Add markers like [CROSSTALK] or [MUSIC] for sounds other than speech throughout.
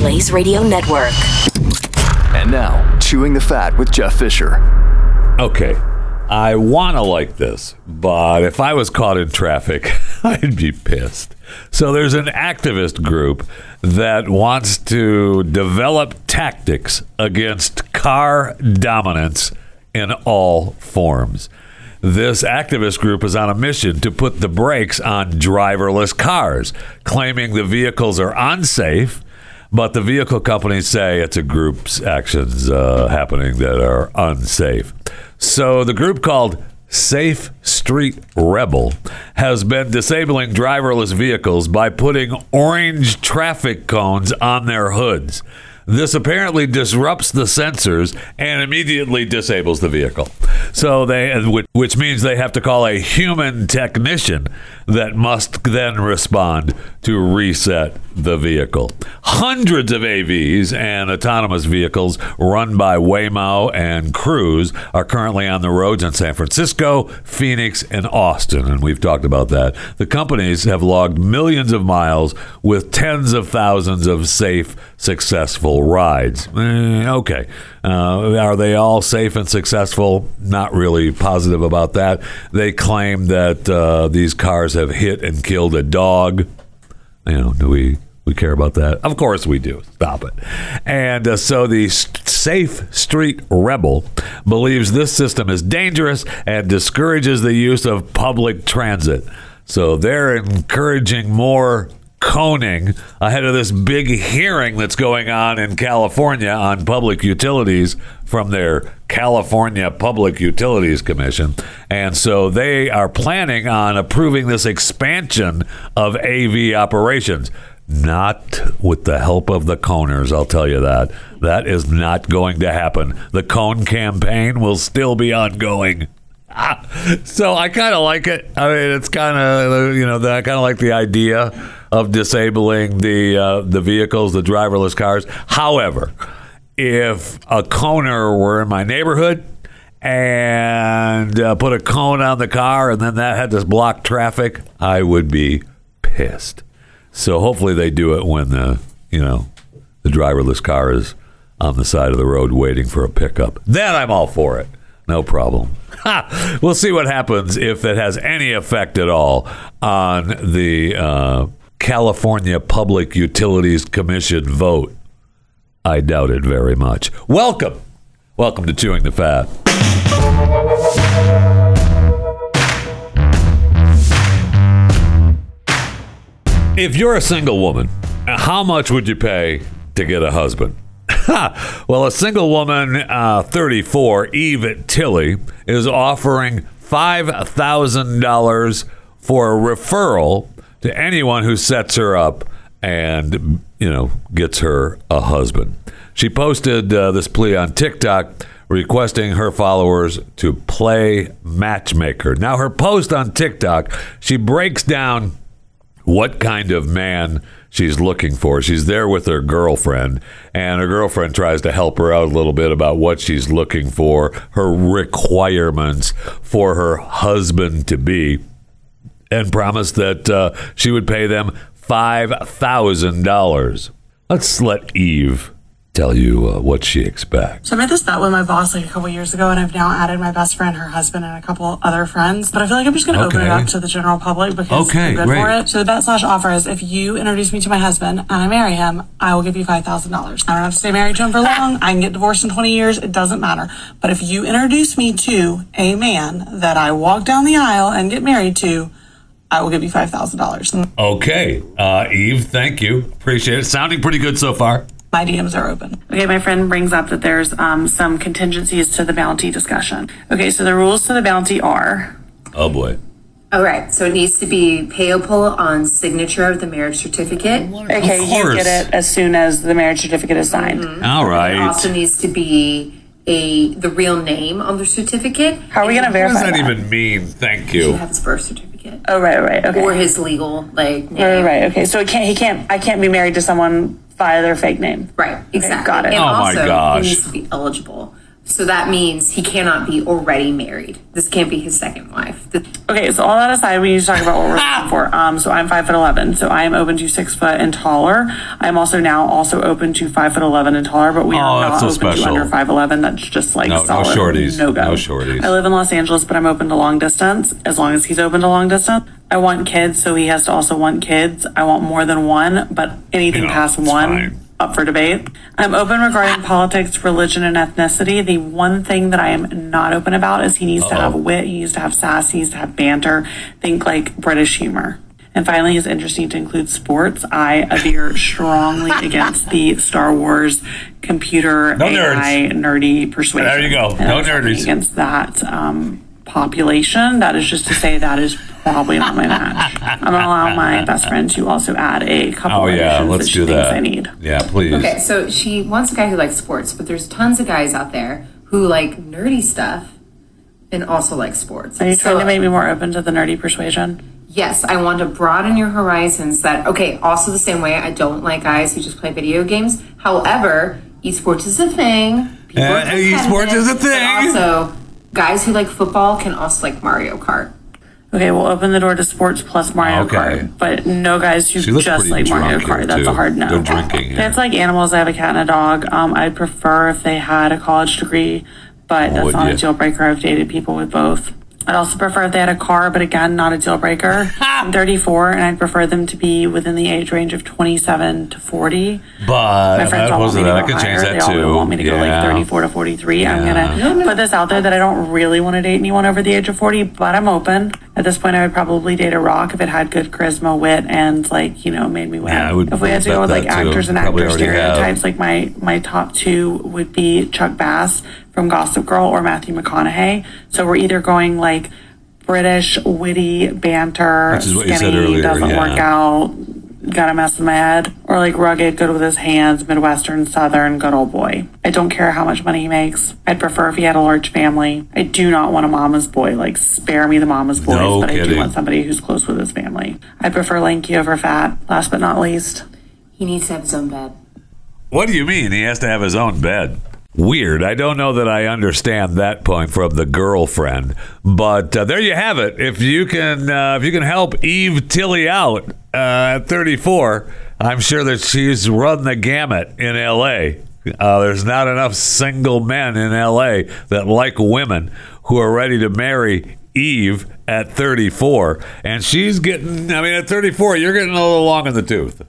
Blaze Radio Network. And now, Chewing the Fat with Jeff Fisher. Okay. I want to like this, but if I was caught in traffic, [LAUGHS] I'd be pissed. So there's an activist group that wants to develop tactics against car dominance in all forms. This activist group is on a mission to put the brakes on driverless cars, claiming the vehicles are unsafe but the vehicle companies say it's a group's actions uh, happening that are unsafe. So the group called Safe Street Rebel has been disabling driverless vehicles by putting orange traffic cones on their hoods. This apparently disrupts the sensors and immediately disables the vehicle. So they, uh, which means they have to call a human technician that must then respond to reset the vehicle. Hundreds of AVs and autonomous vehicles run by Waymo and Cruise are currently on the roads in San Francisco, Phoenix, and Austin, and we've talked about that. The companies have logged millions of miles with tens of thousands of safe, successful rides. Eh, okay. Uh, are they all safe and successful? Not really positive about that. They claim that uh, these cars have hit and killed a dog. You know, do we we care about that? Of course we do. Stop it. And uh, so the Safe Street Rebel believes this system is dangerous and discourages the use of public transit. So they're encouraging more coning ahead of this big hearing that's going on in California on public utilities from their California Public Utilities Commission. And so they are planning on approving this expansion of AV operations. Not with the help of the coners, I'll tell you that. That is not going to happen. The cone campaign will still be ongoing. [LAUGHS] so I kind of like it. I mean, it's kind of you know, I kind of like the idea of disabling the uh, the vehicles, the driverless cars. However, if a coner were in my neighborhood and uh, put a cone on the car and then that had to block traffic, I would be pissed. So hopefully they do it when the you know the driverless car is on the side of the road waiting for a pickup. Then I'm all for it. No problem. [LAUGHS] we'll see what happens if it has any effect at all on the uh, California Public Utilities Commission vote. I doubt it very much. Welcome. Welcome to Chewing the Fat. If you're a single woman, how much would you pay to get a husband? [LAUGHS] well, a single woman, uh, 34, Eve Tilley, is offering $5,000 for a referral to anyone who sets her up and, you know, gets her a husband. She posted uh, this plea on TikTok requesting her followers to play matchmaker. Now, her post on TikTok, she breaks down what kind of man she's looking for. She's there with her girlfriend, and her girlfriend tries to help her out a little bit about what she's looking for, her requirements for her husband to be, and promised that uh, she would pay them $5,000. Let's let Eve tell you uh, what she expects. So I made this bet with my boss like a couple years ago, and I've now added my best friend, her husband, and a couple other friends. But I feel like I'm just going to open it up to the general public because Okay, I'm good great. for it. So the bet slash offer is if you introduce me to my husband and I marry him, I will give you five thousand dollars. I don't have to stay married to him for long. I can get divorced in 20 years. It doesn't matter. But if you introduce me to a man that I walk down the aisle and get married to, I will give you five thousand dollars. Okay, uh, Eve, thank you. Appreciate it. Sounding pretty good so far. My DMs are open. Okay, my friend brings up that there's um, some contingencies to the bounty discussion. Okay, so the rules to the bounty are Oh boy. All right, so it needs to be payable on signature of the marriage certificate. okay, you get it as soon as the marriage certificate is signed. All right. It also needs to be a the real name on the certificate. How are we gonna verify? What does that that? even mean? Thank You you. have his birth certificate Oh right, right, okay. or his legal like name. right, right, okay. So it can't. He can't. I can't be married to someone via their fake name. Right, exactly. got it. And Oh my also, gosh. it needs to be eligible. So that means he cannot be already married. This can't be his second wife. The- Okay, so all that aside, we need to talk about what we're looking [LAUGHS] for. Um, so I'm five foot eleven, so I am open to six foot and taller. I'm also now also open to five foot eleven and taller, but we Oh, are that's not so open special. to under five eleven. That's just like No- no solid shorties. no go. No shorties. I live in Los Angeles, but I'm open to long distance as long as he's open to long distance. I want kids, so he has to also want kids. I want more than one, but anything You know, past one fine. Up for debate. I'm open regarding politics, religion, and ethnicity. The one thing that I am not open about is he needs to have wit, he needs to have sass, he needs to have banter. Think like British humor. And finally, his interesting to include sports. I veer [LAUGHS] strongly against the Star Wars computer No AI nerdy persuasion. There you go. No nerdies. Against that um, population. That is just to say that is probably not my match. I'm gonna allow my best friend to also add a couple Oh of yeah, let's that she do thinks that. I need. Yeah, please. okay, so she wants a guy who likes sports, but there's tons of guys out there who like nerdy stuff and also like sports. Are you So- trying to make me more open to the nerdy persuasion? Yes, I want to broaden your horizons. That okay. Also, the same way I don't like guys who just play video games. However, esports is a thing. People Uh, esports is a thing. But also, guys who like football can also like Mario Kart. Okay, we'll open the door to sports plus Mario Okay. Kart, but no guys who just like Mario Kart. That's too. a hard no. They're drinking If here. it's like animals. I have a cat and a dog. Um, I'd prefer if they had a college degree, but that's Would not ya? a deal breaker. I've dated people with both. I'd also prefer if they had a car, but again, not a deal breaker. [LAUGHS] I'm 34, and I'd prefer them to be within the age range of 27 to 40. But My friends all want me to that. I go could change that they all too. want me to go like Yeah. 34 to 43. I'm gonna put this out there that I don't really want to date anyone over the age of 40, but I'm open. At this point, I would probably date a rock if it had good charisma, wit, and like you know made me win. Yeah, I would if we had to bet go with like that, too. actors and Probably actor already have. stereotypes, like my my top two would be Chuck Bass from Gossip Girl or Matthew McConaughey. So we're either going like British witty banter, Which is what you skinny, said earlier, doesn't yeah. work out, got a mess in my head, or like rugged, good with his hands, Midwestern, Southern, good old boy. I don't care how much money he makes. I'd prefer if he had a large family. I do not want a mama's boy. Like, spare me the mama's boys, No but I do want somebody who's close with his family. I prefer lanky over fat. Last but not least, He needs to have his own bed. What do you mean? He has to have his own bed. Weird. I don't know that I understand that point from the girlfriend, but uh, there you have it. If you can, uh, if you can help Eve Tilly out uh, at 34, I'm sure that she's run the gamut in L.A. Uh, there's not enough single men in L.A. that like women who are ready to marry Eve at 34, and she's getting. I mean, at 34, you're getting a little long in the tooth.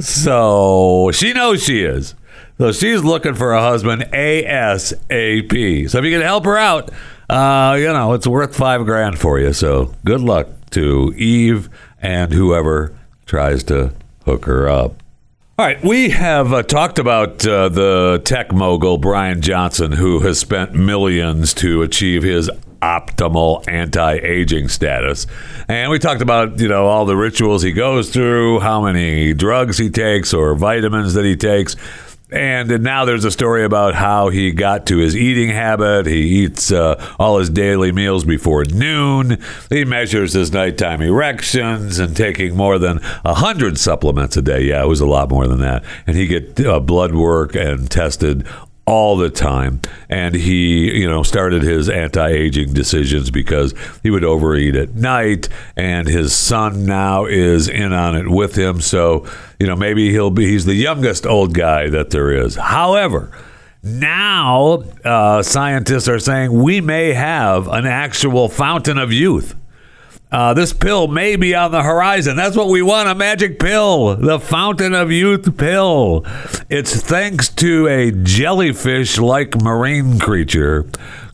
So she knows she is. So she's looking for a husband ASAP. So if you can help her out, uh, you know, it's worth five grand for you. So good luck to Eve and whoever tries to hook her up. All right, we have uh, talked about uh, the tech mogul Brian Johnson, who has spent millions to achieve his optimal anti-aging status, and we talked about you know all the rituals he goes through, how many drugs he takes or vitamins that he takes. And now there's a story about how he got to his eating habit. He eats uh, all his daily meals before noon. He measures his nighttime erections and taking more than 100 supplements a day. Yeah, it was a lot more than that. And he get uh, blood work and tested all the time. And he you know started his anti-aging decisions because he would overeat at night and his son now is in on it with him. So you know maybe he'll be he's the youngest old guy that there is. However now uh, scientists are saying we may have an actual fountain of youth uh, this pill may be on the horizon. That's what we want a magic pill, the Fountain of Youth pill. It's thanks to a jellyfish like marine creature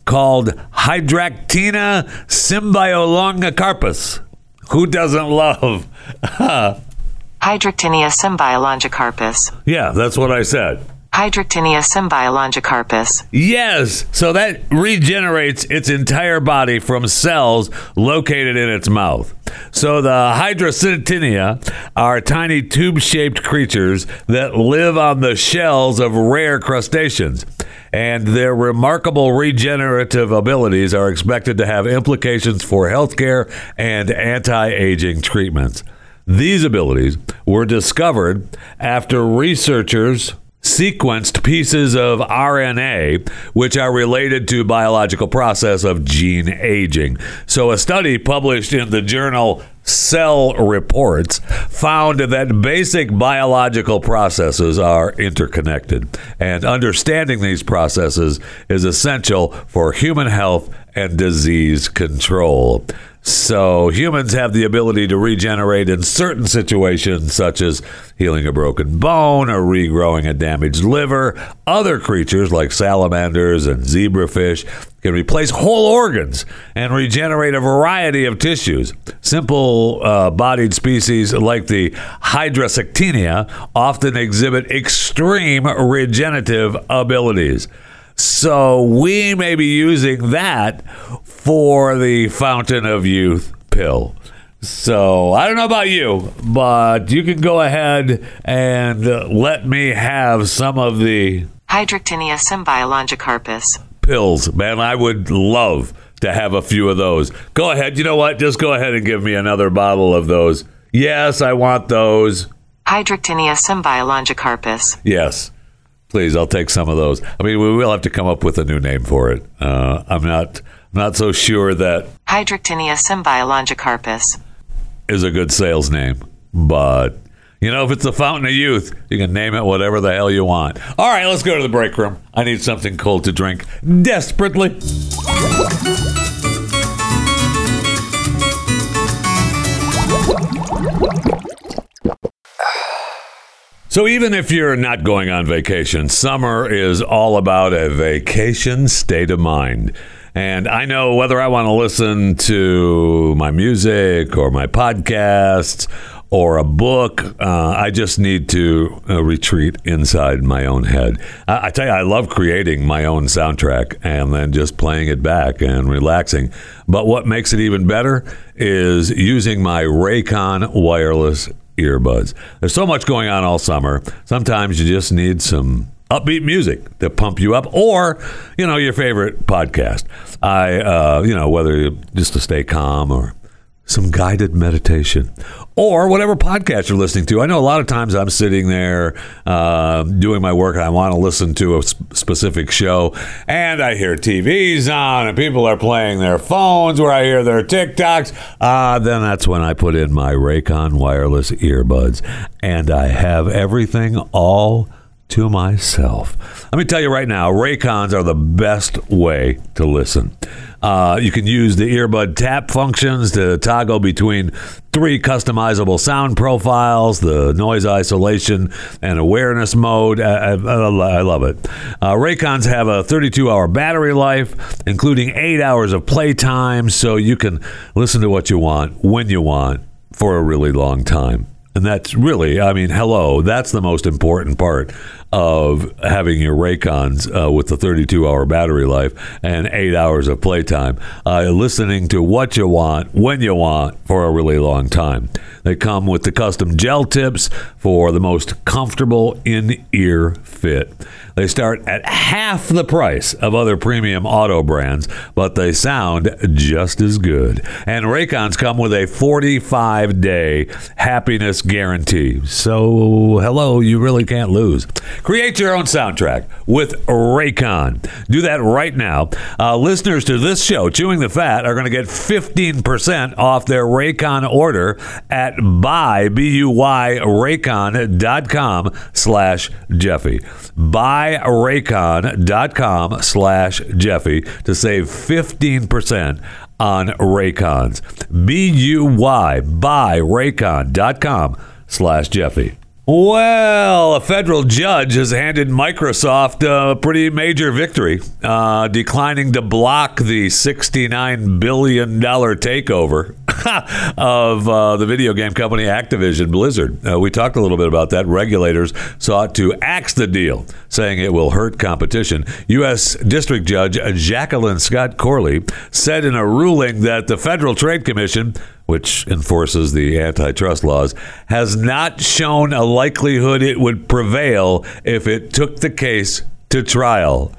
called Hydractinia symbiolongicarpus. Who doesn't love? [LAUGHS] Hydractinia symbiolongicarpus. yeah, that's what I said. Hydractinia symbiolongicarpus. Yes. So that regenerates its entire body from cells located in its mouth. So the Hydrocytinia are tiny tube shaped creatures that live on the shells of rare crustaceans. And their remarkable regenerative abilities are expected to have implications for healthcare and anti aging treatments. These abilities were discovered after researchers sequenced pieces of RNA which are related to biological process of gene aging. So a study published in the journal Cell Reports found that basic biological processes are interconnected and understanding these processes is essential for human health and disease control. So humans have the ability to regenerate in certain situations, such as healing a broken bone or regrowing a damaged liver. Other creatures, like salamanders and zebrafish, can replace whole organs and regenerate a variety of tissues. Simple uh, bodied species like the Hydrasectinia often exhibit extreme regenerative abilities. So we may be using that for the Fountain of Youth pill. So I don't know about you, but you can go ahead and let me have some of the Hydractinia symbiolongicarpus. pills. Man, I would love to have a few of those. Go ahead. You know what? Just go ahead and give me another bottle of those. Yes, I want those. Hydractinia symbiolongicarpus. Yes. Please, I'll take some of those. I mean, we will have to come up with a new name for it. Uh, I'm not not so sure that Hydractinia symbiolongicarpus. is a good sales name, but you know, if it's the Fountain of Youth, you can name it whatever the hell you want. All right, let's go to the break room. I need something cold to drink desperately. So, even if you're not going on vacation, summer is all about a vacation state of mind. And I know whether I want to listen to my music or my podcasts or a book, uh, I just need to uh, retreat inside my own head. I, I tell you, I love creating my own soundtrack and then just playing it back and relaxing. But what makes it even better is using my Raycon wireless earbuds. There's so much going on all summer. Sometimes you just need some upbeat music to pump you up, or you know your favorite podcast. I, uh, you know, whether just to stay calm or some guided meditation or whatever podcast you're listening to. I know a lot of times I'm sitting there uh, doing my work and I want to listen to a s- specific show and I hear TVs on and people are playing their phones where I hear their TikToks. Uh, then that's when I put in my Raycon wireless earbuds and I have everything all to myself. Let me tell you right now, Raycons are the best way to listen. Uh, you can use the earbud tap functions to toggle between three customizable sound profiles, the noise isolation and awareness mode. I, I, I love it. Uh, Raycons have a 32 hour battery life, including eight hours of playtime, so you can listen to what you want when you want for a really long time. And that's really, I mean, hello, that's the most important part of having your Raycons uh, with the 32 hour battery life and eight hours of playtime. Uh, listening to what you want, when you want, for a really long time. They come with the custom gel tips for the most comfortable in ear fit. They start at half the price of other premium auto brands, but they sound just as good. And Raycons come with a 45 day happiness guarantee. So, hello, you really can't lose. Create your own soundtrack with Raycon. Do that right now. Uh, listeners to this show, Chewing the Fat, are going to get 15% off their Raycon order at buy, B-U-Y, Raycon.com slash Jeffy. Buyraycon.com slash Jeffy to save 15% on Raycons. B-U-Y, buyraycon.com slash Jeffy. Well, a federal judge has handed Microsoft a pretty major victory, uh, declining to block the $69 billion takeover [LAUGHS] of uh, the video game company Activision Blizzard. Uh, we talked a little bit about that. Regulators sought to axe the deal, saying it will hurt competition. U.S. District Judge Jacqueline Scott Corley said in a ruling that the Federal Trade Commission which enforces the antitrust laws, has not shown a likelihood it would prevail if it took the case to trial.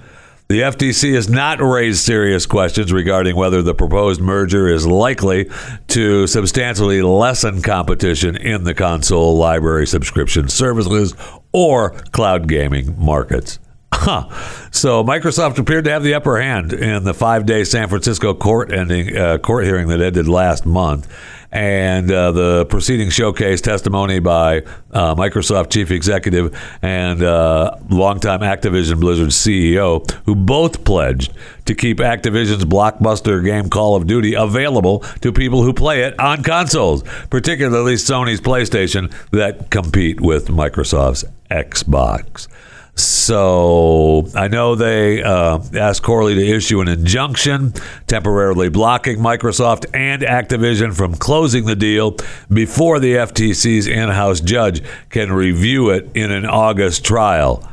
The FTC has not raised serious questions regarding whether the proposed merger is likely to substantially lessen competition in the console library subscription services or cloud gaming markets. Huh. So Microsoft appeared to have the upper hand in the five-day San Francisco court ending uh, court hearing that ended last month, and uh, the proceeding showcased testimony by uh, Microsoft chief executive and uh, longtime Activision Blizzard CEO, who both pledged to keep Activision's blockbuster game Call of Duty available to people who play it on consoles, particularly Sony's PlayStation that compete with Microsoft's Xbox. So I know they uh, asked Corley to issue an injunction temporarily blocking Microsoft and Activision from closing the deal before the FTC's in house judge can review it in an August trial.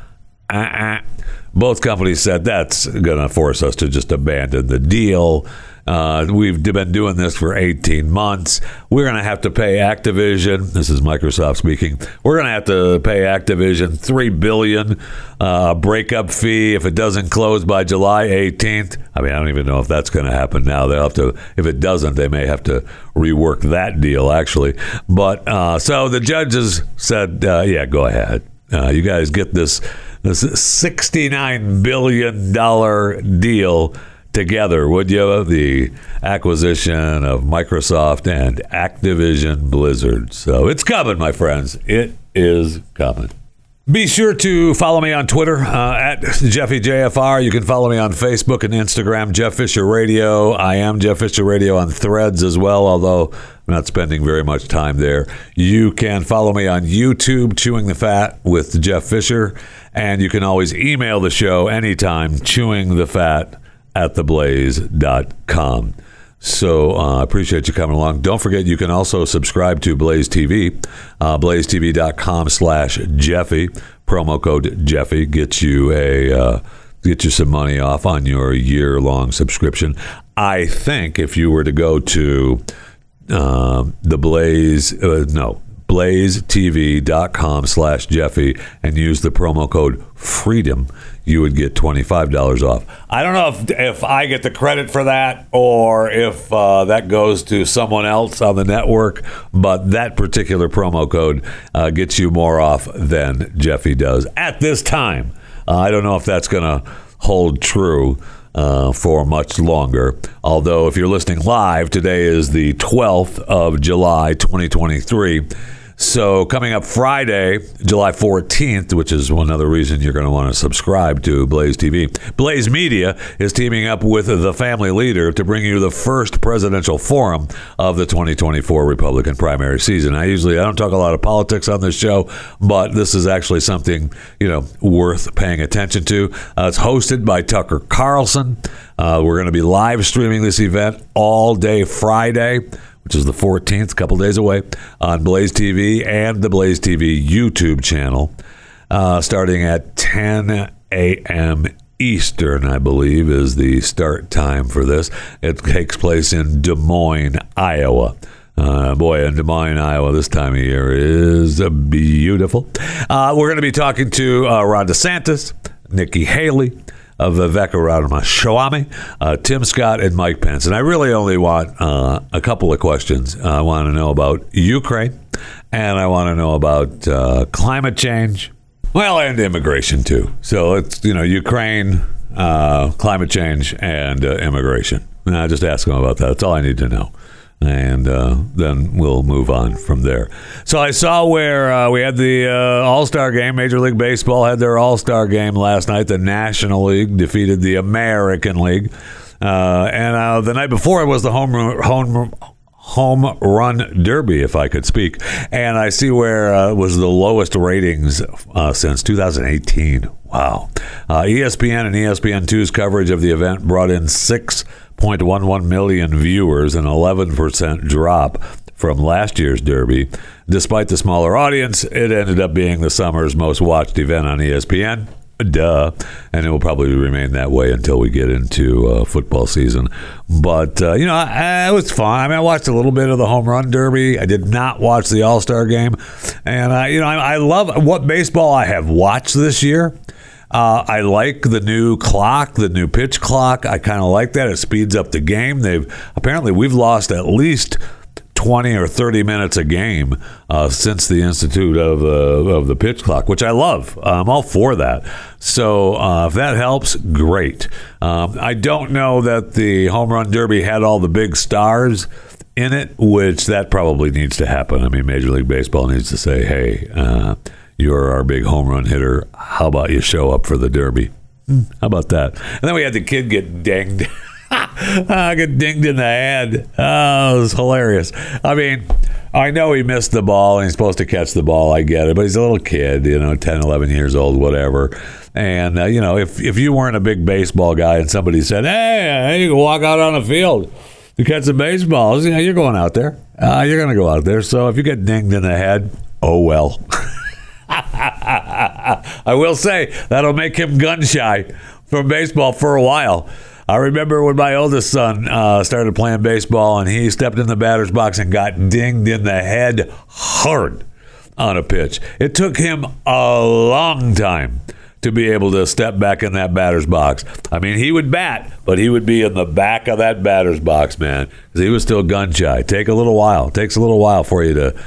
Uh-uh. Both companies said that's going to force us to just abandon the deal. Uh, we've been doing this for 18 months. We're going to have to pay Activision. This is Microsoft speaking. We're going to have to pay Activision three billion uh, breakup fee if it doesn't close by July 18th. I mean, I don't even know if that's going to happen now. They'll have to. If it doesn't, they may have to rework that deal actually. But uh, so the judges said, uh, "Yeah, go ahead. Uh, you guys get this this 69 billion dollar deal." Together, would you? The acquisition of Microsoft and Activision Blizzard. So it's coming, my friends. It is coming. Be sure to follow me on Twitter uh, at JeffyJFR. You can follow me on Facebook and Instagram, Jeff Fisher Radio. I am Jeff Fisher Radio on threads as well, although I'm not spending very much time there. You can follow me on YouTube, Chewing the Fat with Jeff Fisher. And you can always email the show anytime, chewing the fat at theblaze.com. So I uh, appreciate you coming along. Don't forget, you can also subscribe to Blaze TV, uh, blazetv.com slash Jeffy. Promo code Jeffy gets you a uh, get you some money off on your year long subscription. I think if you were to go to uh, the Blaze, uh, no, blazetv.com slash Jeffy and use the promo code FREEDOM, you would get $25 off. I don't know if, if I get the credit for that or if uh, that goes to someone else on the network, but that particular promo code uh, gets you more off than Jeffy does at this time. Uh, I don't know if that's going to hold true. Uh, for much longer. Although, if you're listening live, today is the 12th of July, 2023. So, coming up Friday, July 14th, which is one other reason you're going to want to subscribe to Blaze TV, Blaze Media is teaming up with the family leader to bring you the first presidential forum of the 2024 Republican primary season. I usually I don't talk a lot of politics on this show, but this is actually something you know worth paying attention to. Uh, it's hosted by Tucker Carlson. Uh, we're going to be live streaming this event all day Friday which is the 14th, a couple days away, on Blaze TV and the Blaze TV YouTube channel, uh, starting at 10 a.m. Eastern, I believe, is the start time for this. It takes place in Des Moines, Iowa. Uh, boy, in Des Moines, Iowa, this time of year is beautiful. Uh, we're going to be talking to uh, Ron DeSantis, Nikki Haley, of Vivek Ramaswamy, uh, Tim Scott, and Mike Pence. And I really only want uh, a couple of questions. I want to know about Ukraine, and I want to know about uh, climate change, well, and immigration too. So it's you know Ukraine, uh, climate change, and uh, immigration. And I just ask them about that. That's all I need to know and uh, then we'll move on from there. So I saw where uh, we had the uh, All Star game. Major League Baseball had their All Star game last night. The National League defeated the American League, uh, and uh, the night before it was the home home home run derby, if I could speak. And I see where uh, was the lowest ratings since 2018. Wow. ESPN and ESPN2's coverage of the event brought in six 0.11 million viewers, an 11% drop from last year's Derby. Despite the smaller audience, it ended up being the summer's most watched event on ESPN. Duh. And it will probably remain that way until we get into uh, football season. But, uh, you know, I, it was fun. I mean, I watched a little bit of the home run derby. I did not watch the All Star game. And, uh, you know, I, I love what baseball I have watched this year. Uh, I like the new clock, the new pitch clock. I kind of like that. It speeds up the game. They've apparently we've lost at least 20 or 30 minutes a game uh, since the institute of the of the pitch clock, which I love. I'm all for that. So uh, if that helps, great. Um, I don't know that the home run derby had all the big stars in it, which that probably needs to happen. I mean, Major League Baseball needs to say, "Hey, uh, you're our big home run hitter. How about you show up for the derby?" Hmm, how about that? And then we had the kid get dinged. I [LAUGHS] get dinged in the head. Oh, it was hilarious. I mean, I know he missed the ball and he's supposed to catch the ball. I get it. But he's a little kid, you know, 10, 11 years old, whatever. And, uh, you know, if, if you weren't a big baseball guy and somebody said, hey, you can walk out on the field to catch some baseballs, you know, you're going out there. Uh, you're going to go out there. So if you get dinged in the head, oh well. [LAUGHS] [LAUGHS] I will say that'll make him gun shy from baseball for a while. I remember when my oldest son uh, started playing baseball and he stepped in the batter's box and got dinged in the head hard on a pitch. It took him a long time to be able to step back in that batter's box. I mean, he would bat, but he would be in the back of that batter's box, man, because he was still gun shy. Take a little while. Takes a little while for you to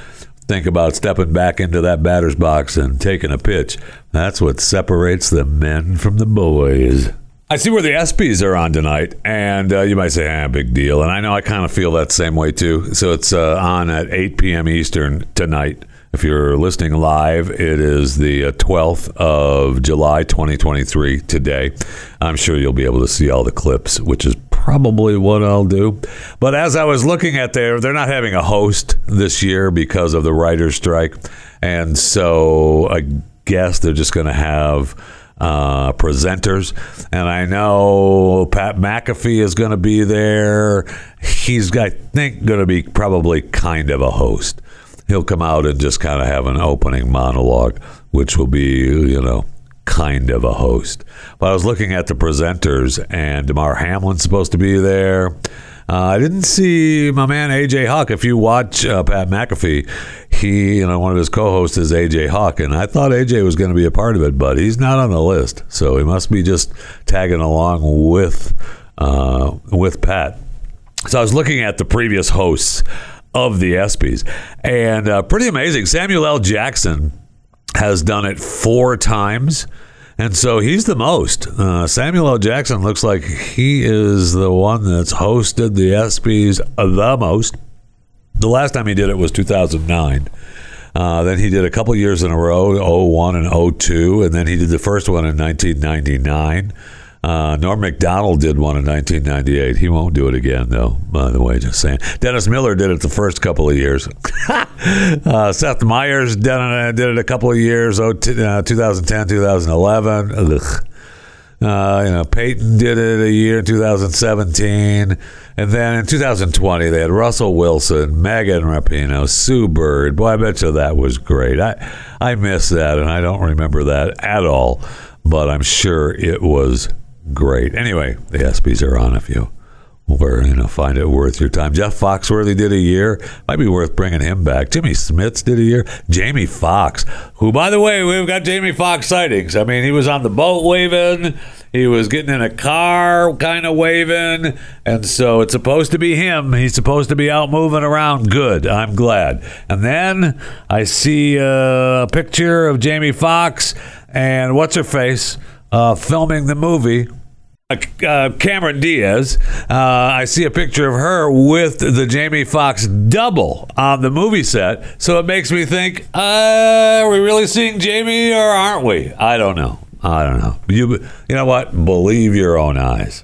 think about stepping back into that batter's box and taking a pitch. That's what separates the men from the boys. I see where the ESPYS are on tonight, and uh, you might say, ah, big deal. And I know I kind of feel that same way too. So it's uh, on at 8 p.m. Eastern tonight. If you're listening live, it is the 12th of July, 2023, today. I'm sure you'll be able to see all the clips, which is probably what I'll do. But as I was looking at there, they're not having a host this year because of the writer's strike. And so I guess they're just going to have uh, presenters. And I know Pat McAfee is going to be there. He's, I think, going to be probably kind of a host. He'll come out and just kind of have an opening monologue, which will be, you know, kind of a host. But I was looking at the presenters, and Damar Hamlin's supposed to be there. Uh, I didn't see my man AJ Hawk. If you watch uh, Pat McAfee, he, you know, one of his co-hosts is AJ Hawk, and I thought AJ was going to be a part of it, but he's not on the list, so he must be just tagging along with uh, with Pat. So I was looking at the previous hosts of the ESPYS, and uh, pretty amazing. Samuel L. Jackson has done it four times. And so he's the most. Uh, Samuel L. Jackson looks like he is the one that's hosted the ESPYs the most. The last time he did it was 2009. Uh, then he did a couple years in a row, 01 and 02, and then he did the first one in 1999. Uh, Norm Macdonald did one in 1998. He won't do it again, though, by the way, just saying. Dennis Miller did it the first couple of years. [LAUGHS] uh, Seth Meyers did it, did it a couple of years, oh, t- uh, 2010, 2011. Ugh. Uh, you know, Peyton did it a year in 2017. And then in 2020, they had Russell Wilson, Megan Rapinoe, Sue Bird. Boy, I bet you that was great. I, I miss that, and I don't remember that at all, but I'm sure it was great. Anyway, the ESPYs are on if you were you know find it worth your time. Jeff Foxworthy did a year. Might be worth bringing him back. Jimmy Smits did a year. Jamie Foxx, who by the way, we've got Jamie Foxx sightings. I mean, he was on the boat waving. He was getting in a car, kind of waving, and so it's supposed to be him. He's supposed to be out moving around. Good, I'm glad. And then I see a picture of Jamie Foxx and what's her face uh, filming the movie uh, Cameron Diaz. Uh, I see a picture of her with the Jamie Foxx double on the movie set. So it makes me think, uh, are we really seeing Jamie or aren't we? I don't know. I don't know. You, you know what? Believe your own eyes.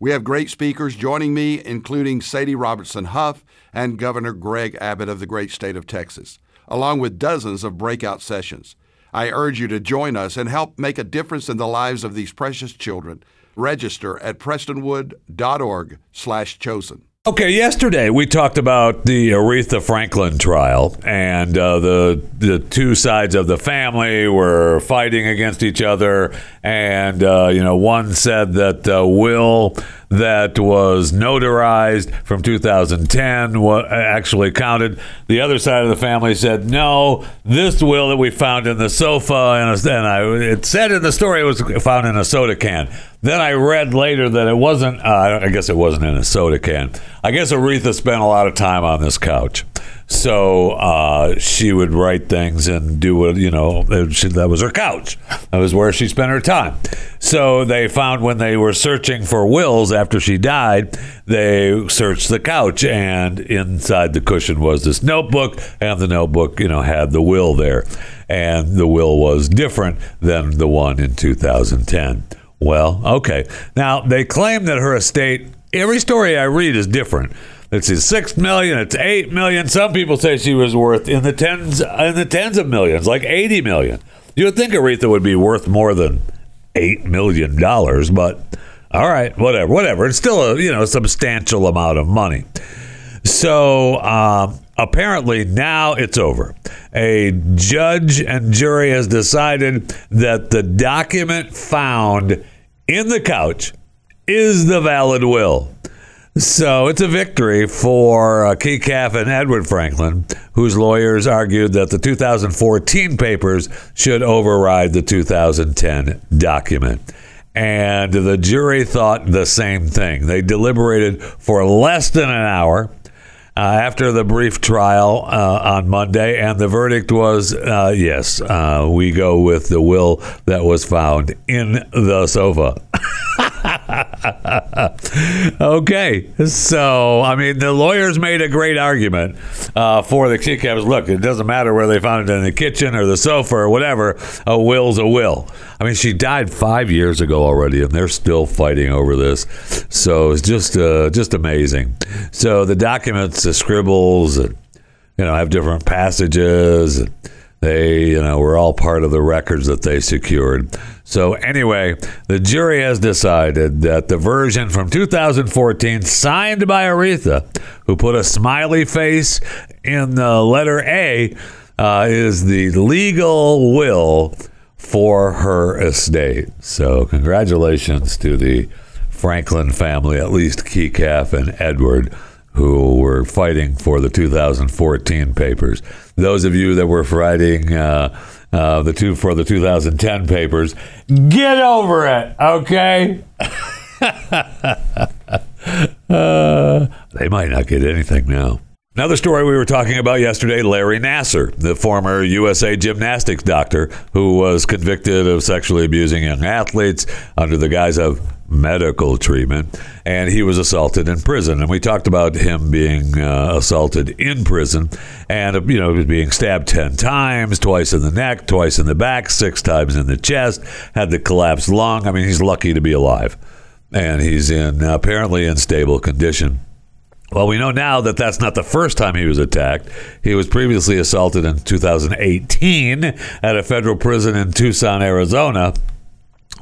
We have great speakers joining me, including Sadie Robertson Huff and Governor Greg Abbott of the great state of Texas, along with dozens of breakout sessions. I urge you to join us and help make a difference in the lives of these precious children. Register at prestonwood.org/chosen. Okay, yesterday we talked about the Aretha Franklin trial, and uh, the the two sides of the family were fighting against each other, and uh, you know one said that uh, will that was notarized from 2010 what actually counted. The other side of the family said no, this will that we found in the sofa, and, and I, it said in the story it was found in a soda can. Then I read later that it wasn't. Uh, I guess it wasn't in a soda can. I guess Aretha spent a lot of time on this couch, so uh, she would write things and do what you know. She, that was her couch. That was where she spent her time. So they found when they were searching for wills after she died, they searched the couch, and inside the cushion was this notebook, and the notebook, you know, had the will there, and the will was different than the one in 2010. Well, okay. Now they claim that her estate. Every story I read is different. It's six million. It's eight million. Some people say she was worth in the tens in the tens of millions, like eighty million. You would think Aretha would be worth more than eight million dollars, but all right, whatever, whatever. It's still a you know substantial amount of money. So um, apparently now it's over. A judge and jury has decided that the document found in the couch is the valid will. So it's a victory for uh, Kecalf and Edward Franklin, whose lawyers argued that the 2014 papers should override the 2010 document. And the jury thought the same thing. They deliberated for less than an hour uh, after the brief trial uh, on Monday, and the verdict was uh, yes, uh, we go with the will that was found in the sofa. [LAUGHS] [LAUGHS] okay, so I mean, the lawyers made a great argument uh, for the caps. Look, it doesn't matter where they found it in the kitchen or the sofa or whatever. A will's a will. I mean, she died five years ago already, and they're still fighting over this. So it's just uh, just amazing. So the documents, the scribbles, you know, have different passages. And, they, you know, were all part of the records that they secured. So, anyway, the jury has decided that the version from 2014, signed by Aretha, who put a smiley face in the letter A, uh, is the legal will for her estate. So, congratulations to the Franklin family, at least Kecalf and Edward who were fighting for the 2014 papers. Those of you that were writing uh, uh, the two for the 2010 papers, get over it, okay? [LAUGHS] uh, they might not get anything now. Another story we were talking about yesterday Larry Nassar, the former USA gymnastics doctor who was convicted of sexually abusing young athletes under the guise of medical treatment, and he was assaulted in prison. And we talked about him being uh, assaulted in prison, and you know, he was being stabbed ten times, twice in the neck, twice in the back, six times in the chest, had the collapsed lung. I mean, he's lucky to be alive, and he's in apparently in stable condition. Well, we know now that that's not the first time he was attacked. He was previously assaulted in 2018 at a federal prison in Tucson, Arizona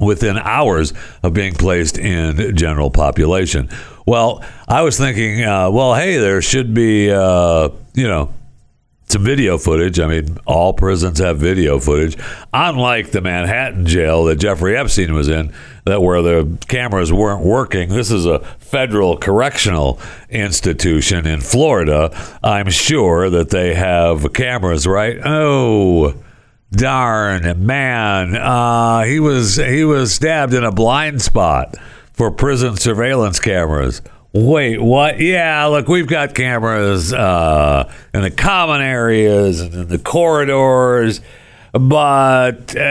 within hours of being placed in general population. Well, I was thinking, uh, well, hey, there should be, uh, you know, some video footage. I mean, all prisons have video footage. Unlike the Manhattan jail that Jeffrey Epstein was in, that where the cameras weren't working. This is a federal correctional institution in Florida. I'm sure that they have cameras, right? Oh, darn man uh, he was he was stabbed in a blind spot for prison surveillance cameras wait what? Yeah look we've got cameras uh, in the common areas and in the corridors but uh,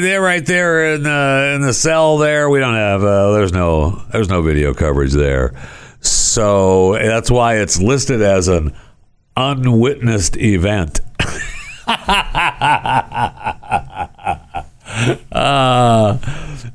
they're right there in the in the cell there. We don't have uh, there's no there's no video coverage there. So that's why it's listed as an unwitnessed event [LAUGHS] uh,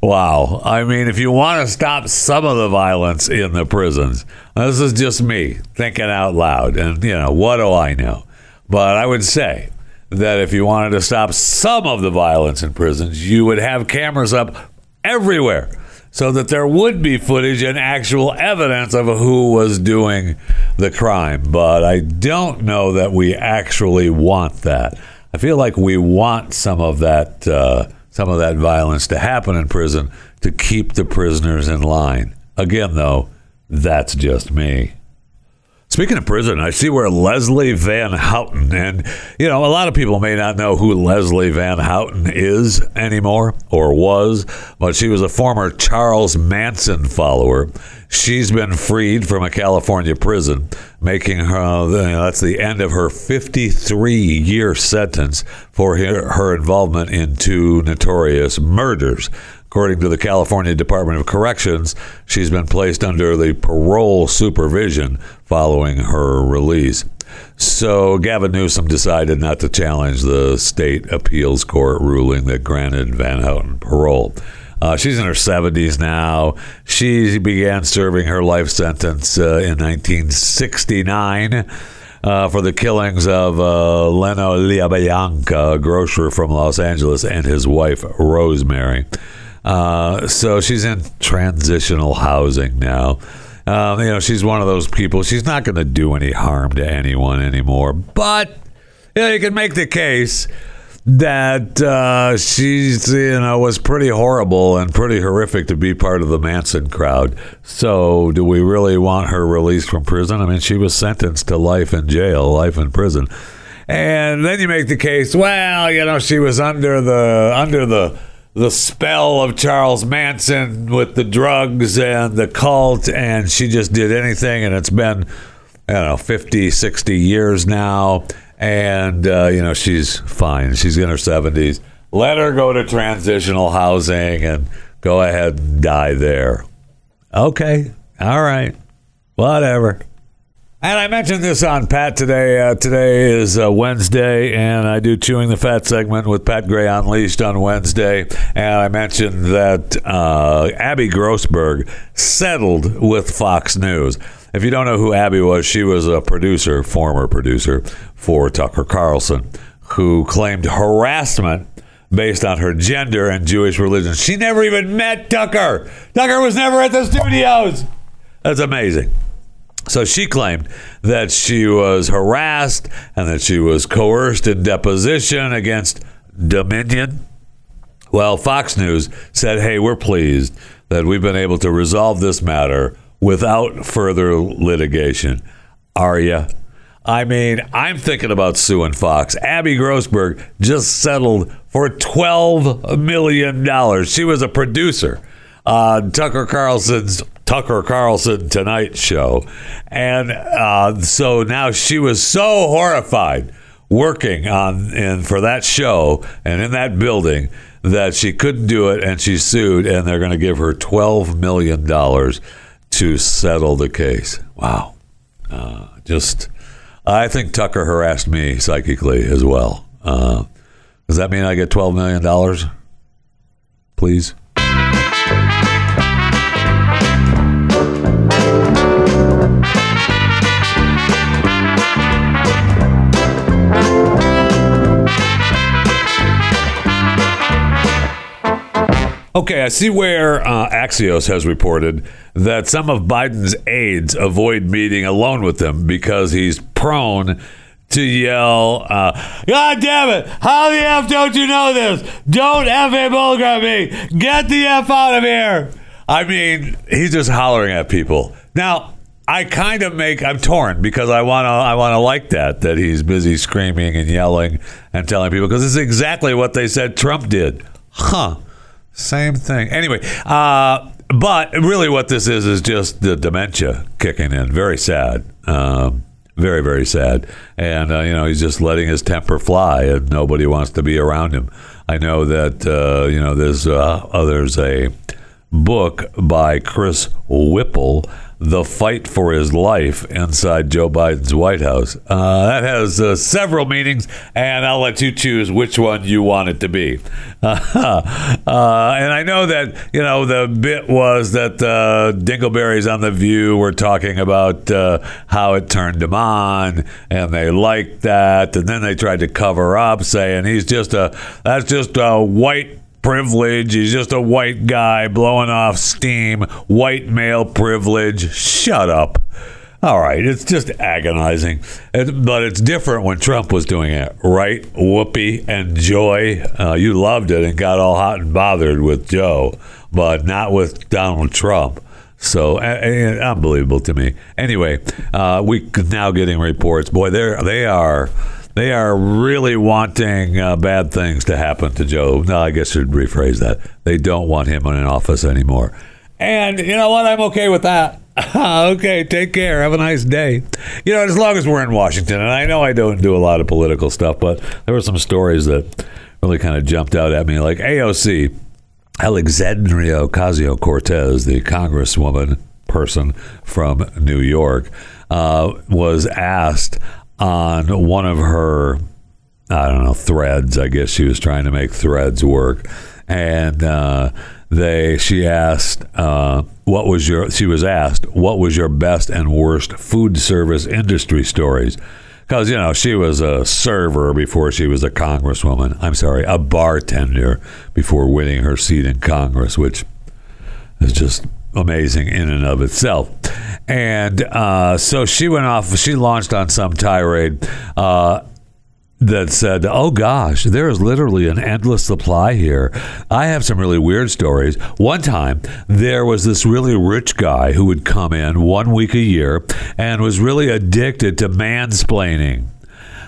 Wow. I mean, if you want to stop some of the violence in the prisons, this is just me thinking out loud. And, you know, what do I know? But I would say that if you wanted to stop some of the violence in prisons, you would have cameras up everywhere so that there would be footage and actual evidence of who was doing the crime. But I don't know that we actually want that. I feel like we want some of that. Uh, some of that violence to happen in prison to keep the prisoners in line. Again, though, that's just me. Speaking of prison, I see where Leslie Van Houten, and you know, a lot of people may not know who Leslie Van Houten is anymore or was, but she was a former Charles Manson follower. She's been freed from a California prison, making her that's the end of her 53 year sentence for her, her involvement in two notorious murders. According to the California Department of Corrections, she's been placed under the parole supervision following her release. So Gavin Newsom decided not to challenge the state appeals court ruling that granted Van Houten parole. Uh, she's in her 70s now. She began serving her life sentence uh, in 1969. Uh, for the killings of uh, Leno LaBianca, a grocer from Los Angeles, and his wife, Rosemary. Uh, so she's in transitional housing now. Um, you know, she's one of those people. She's not going to do any harm to anyone anymore. But you know, you can make the case that uh, she's you know was pretty horrible and pretty horrific to be part of the Manson crowd. So, do we really want her released from prison? I mean, she was sentenced to life in jail, life in prison, and then you make the case. Well, you know, she was under the under the the spell of Charles Manson with the drugs and the cult, and she just did anything, and it's been, I don't know, 50, 60 years now, and, uh, you know, she's fine. She's in her 70s. Let her go to transitional housing and go ahead and die there. Okay. All right. Whatever. And I mentioned this on Pat today. Uh, today is uh, Wednesday, and I do Chewing the Fat segment with Pat Gray Unleashed on Wednesday. And I mentioned that uh, Abby Grossberg settled with Fox News. If you don't know who Abby was, she was a producer, former producer for Tucker Carlson, who claimed harassment based on her gender and Jewish religion. She never even met Tucker. Tucker was never at the studios. That's amazing. So she claimed that she was harassed and that she was coerced in deposition against Dominion. Well, Fox News said, hey, we're pleased that we've been able to resolve this matter without further litigation. Are you? I mean, I'm thinking about suing Fox. Abby Grossberg just settled for $12 million. She was a producer on Tucker Carlson's Tucker Carlson Tonight Show. And uh, so now she was so horrified working on and for that show and in that building that she couldn't do it and she sued and they're going to give her 12 million dollars to settle the case. Wow. Uh, just I think Tucker harassed me psychically as well. Uh, does that mean I get 12 million dollars? Please. Okay, I see where uh, Axios has reported that some of Biden's aides avoid meeting alone with him because he's prone to yell, uh, God damn it, how the F don't you know this? Don't F a bullcrap me. Get the F out of here. I mean, he's just hollering at people. Now, I kind of make I'm torn because I want to I want to like that that he's busy screaming and yelling and telling people because it's exactly what they said Trump did. Huh. Same thing. Anyway, uh, but really, what this is is just the dementia kicking in. Very sad. Um, very very sad. And uh, you know, he's just letting his temper fly, and nobody wants to be around him. I know that uh, you know there's uh, others a book by Chris Whipple, The Fight for His Life Inside Joe Biden's White House. Uh, that has uh, several meanings, and I'll let you choose which one you want it to be. [LAUGHS] Uh, and I know that, you know, the bit was that uh, Dingleberries on The View were talking about uh, how it turned him on, and they liked that. And then they tried to cover up, saying he's just a, that's just a white privilege. He's just a white guy blowing off steam. White male privilege. Shut up. All right, it's just agonizing. It, but it's different when Trump was doing it, right? Whoopi and Joy. Uh, you loved it and got all hot and bothered with Joe, but not with Donald Trump. So uh, unbelievable to me. Anyway, uh, we now getting reports. Boy, they they are they are really wanting uh, bad things to happen to Joe. No, I guess should rephrase that. They don't want him in office anymore. And you know what? I'm okay with that. [LAUGHS] okay, take care. Have a nice day. You know, as long as we're in Washington, and I know I don't do a lot of political stuff, but there were some stories that really kind of jumped out at me, like AOC, Alexandria Ocasio Cortez, the congresswoman person from New York, uh, was asked on one of her, I don't know, threads. I guess she was trying to make threads work, and uh, they she asked, uh, "What was your?" She was asked, "What was your best and worst food service industry stories?" Because you know she was a server before she was a congresswoman. I'm sorry, a bartender before winning her seat in Congress, which is just amazing in and of itself. And uh, so she went off, she launched on some tirade uh, that said, Oh gosh, there is literally an endless supply here. I have some really weird stories. One time, there was this really rich guy who would come in one week a year and was really addicted to mansplaining.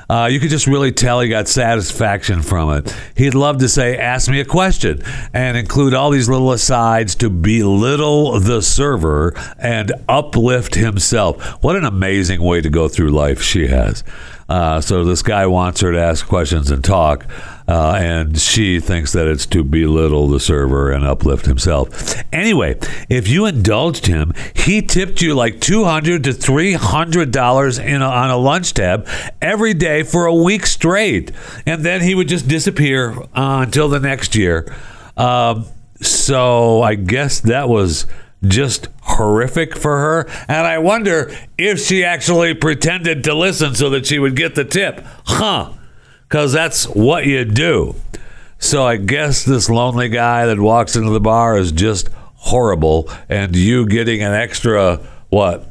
Uh, you could just really tell he got satisfaction from it. He'd love to say, Ask me a question, and include all these little asides to belittle the server and uplift himself. What an amazing way to go through life she has. Uh, so this guy wants her to ask questions and talk, uh, and she thinks that it's to belittle the server and uplift himself. Anyway, if you indulged him, he tipped you like two hundred to three hundred dollars in a, on a lunch tab every day for a week straight, and then he would just disappear uh, until the next year. Um, so I guess that was just horrific for her. And I wonder if she actually pretended to listen so that she would get the tip. Huh. Because that's what you do. So I guess this lonely guy that walks into the bar is just horrible. And you getting an extra, what,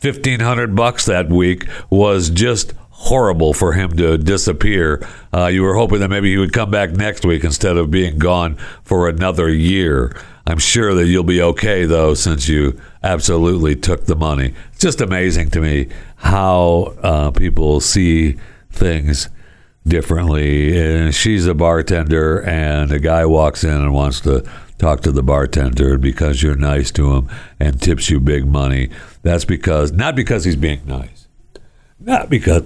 1500 bucks that week was just horrible for him to disappear. Uh, you were hoping that maybe he would come back next week instead of being gone for another year. I'm sure that you'll be okay, though, since you absolutely took the money. It's just amazing to me how uh, people see things differently. And she's a bartender, and a guy walks in and wants to talk to the bartender because you're nice to him and tips you big money. That's because, not because he's being nice, not because,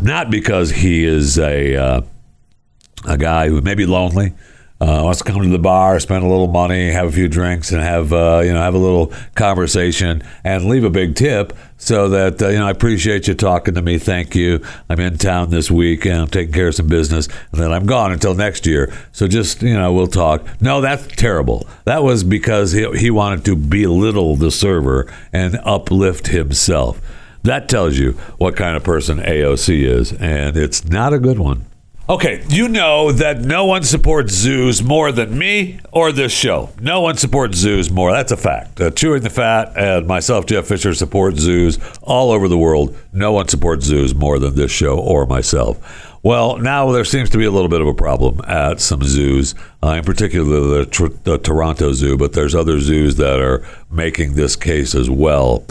not because he is a, uh, a guy who may be lonely uh, wants to come to the bar, spend a little money, have a few drinks, and have uh, you know have a little conversation and leave a big tip so that uh, you know I appreciate you talking to me. Thank you. I'm in town this week and I'm taking care of some business, and then I'm gone until next year. So just you know we'll talk. No, that's terrible. That was because he he wanted to belittle the server and uplift himself. That tells you what kind of person AOC is, and it's not a good one. Okay, you know that no one supports zoos more than me or this show. No one supports zoos more. That's a fact. Uh, Chewing the Fat and myself, Jeff Fisher, support zoos all over the world. No one supports zoos more than this show or myself. Well, now there seems to be a little bit of a problem at some zoos, uh, in particular the, tr- the Toronto Zoo, but there's other zoos that are making this case as well.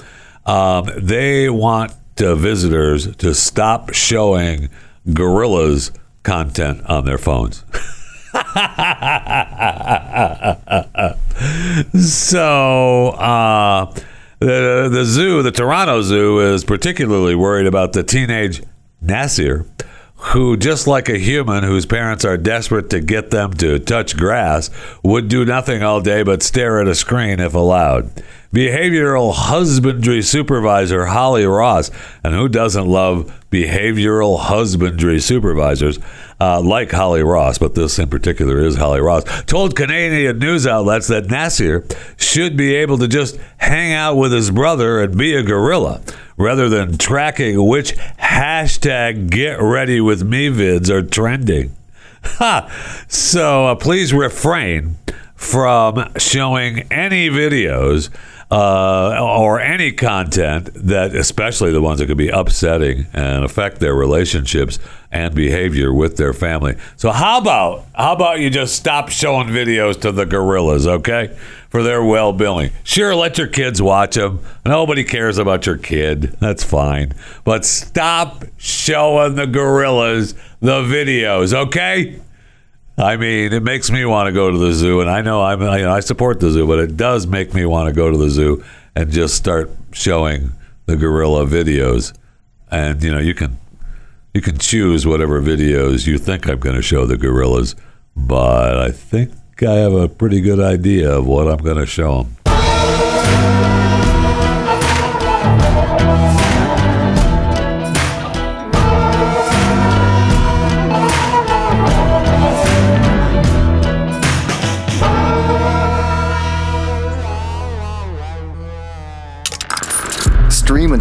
Um, they want uh, visitors to stop showing gorillas content on their phones. [LAUGHS] so uh, the the zoo, the Toronto Zoo, is particularly worried about the teenage Nasir, who, just like a human whose parents are desperate to get them to touch grass, would do nothing all day but stare at a screen if allowed. Behavioral husbandry supervisor Holly Ross, and who doesn't love behavioral husbandry supervisors uh, like Holly Ross, but this in particular is Holly Ross, told Canadian news outlets that Nasir should be able to just hang out with his brother and be a gorilla rather than tracking which hashtag get ready with me vids are trending. Ha! So uh, please refrain from showing any videos uh, or any content that, especially the ones that could be upsetting and affect their relationships and behavior with their family. So how about how about you just stop showing videos to the gorillas, okay, for their well-being? Sure, let your kids watch them. Nobody cares about your kid. That's fine, but stop showing the gorillas the videos, okay? I mean, it makes me want to go to the zoo, and I know I'm, I, I support the zoo, but it does make me want to go to the zoo and just start showing the gorilla videos. And you know, you can you can choose whatever videos you think I'm going to show the gorillas, but I think I have a pretty good idea of what I'm going to show them.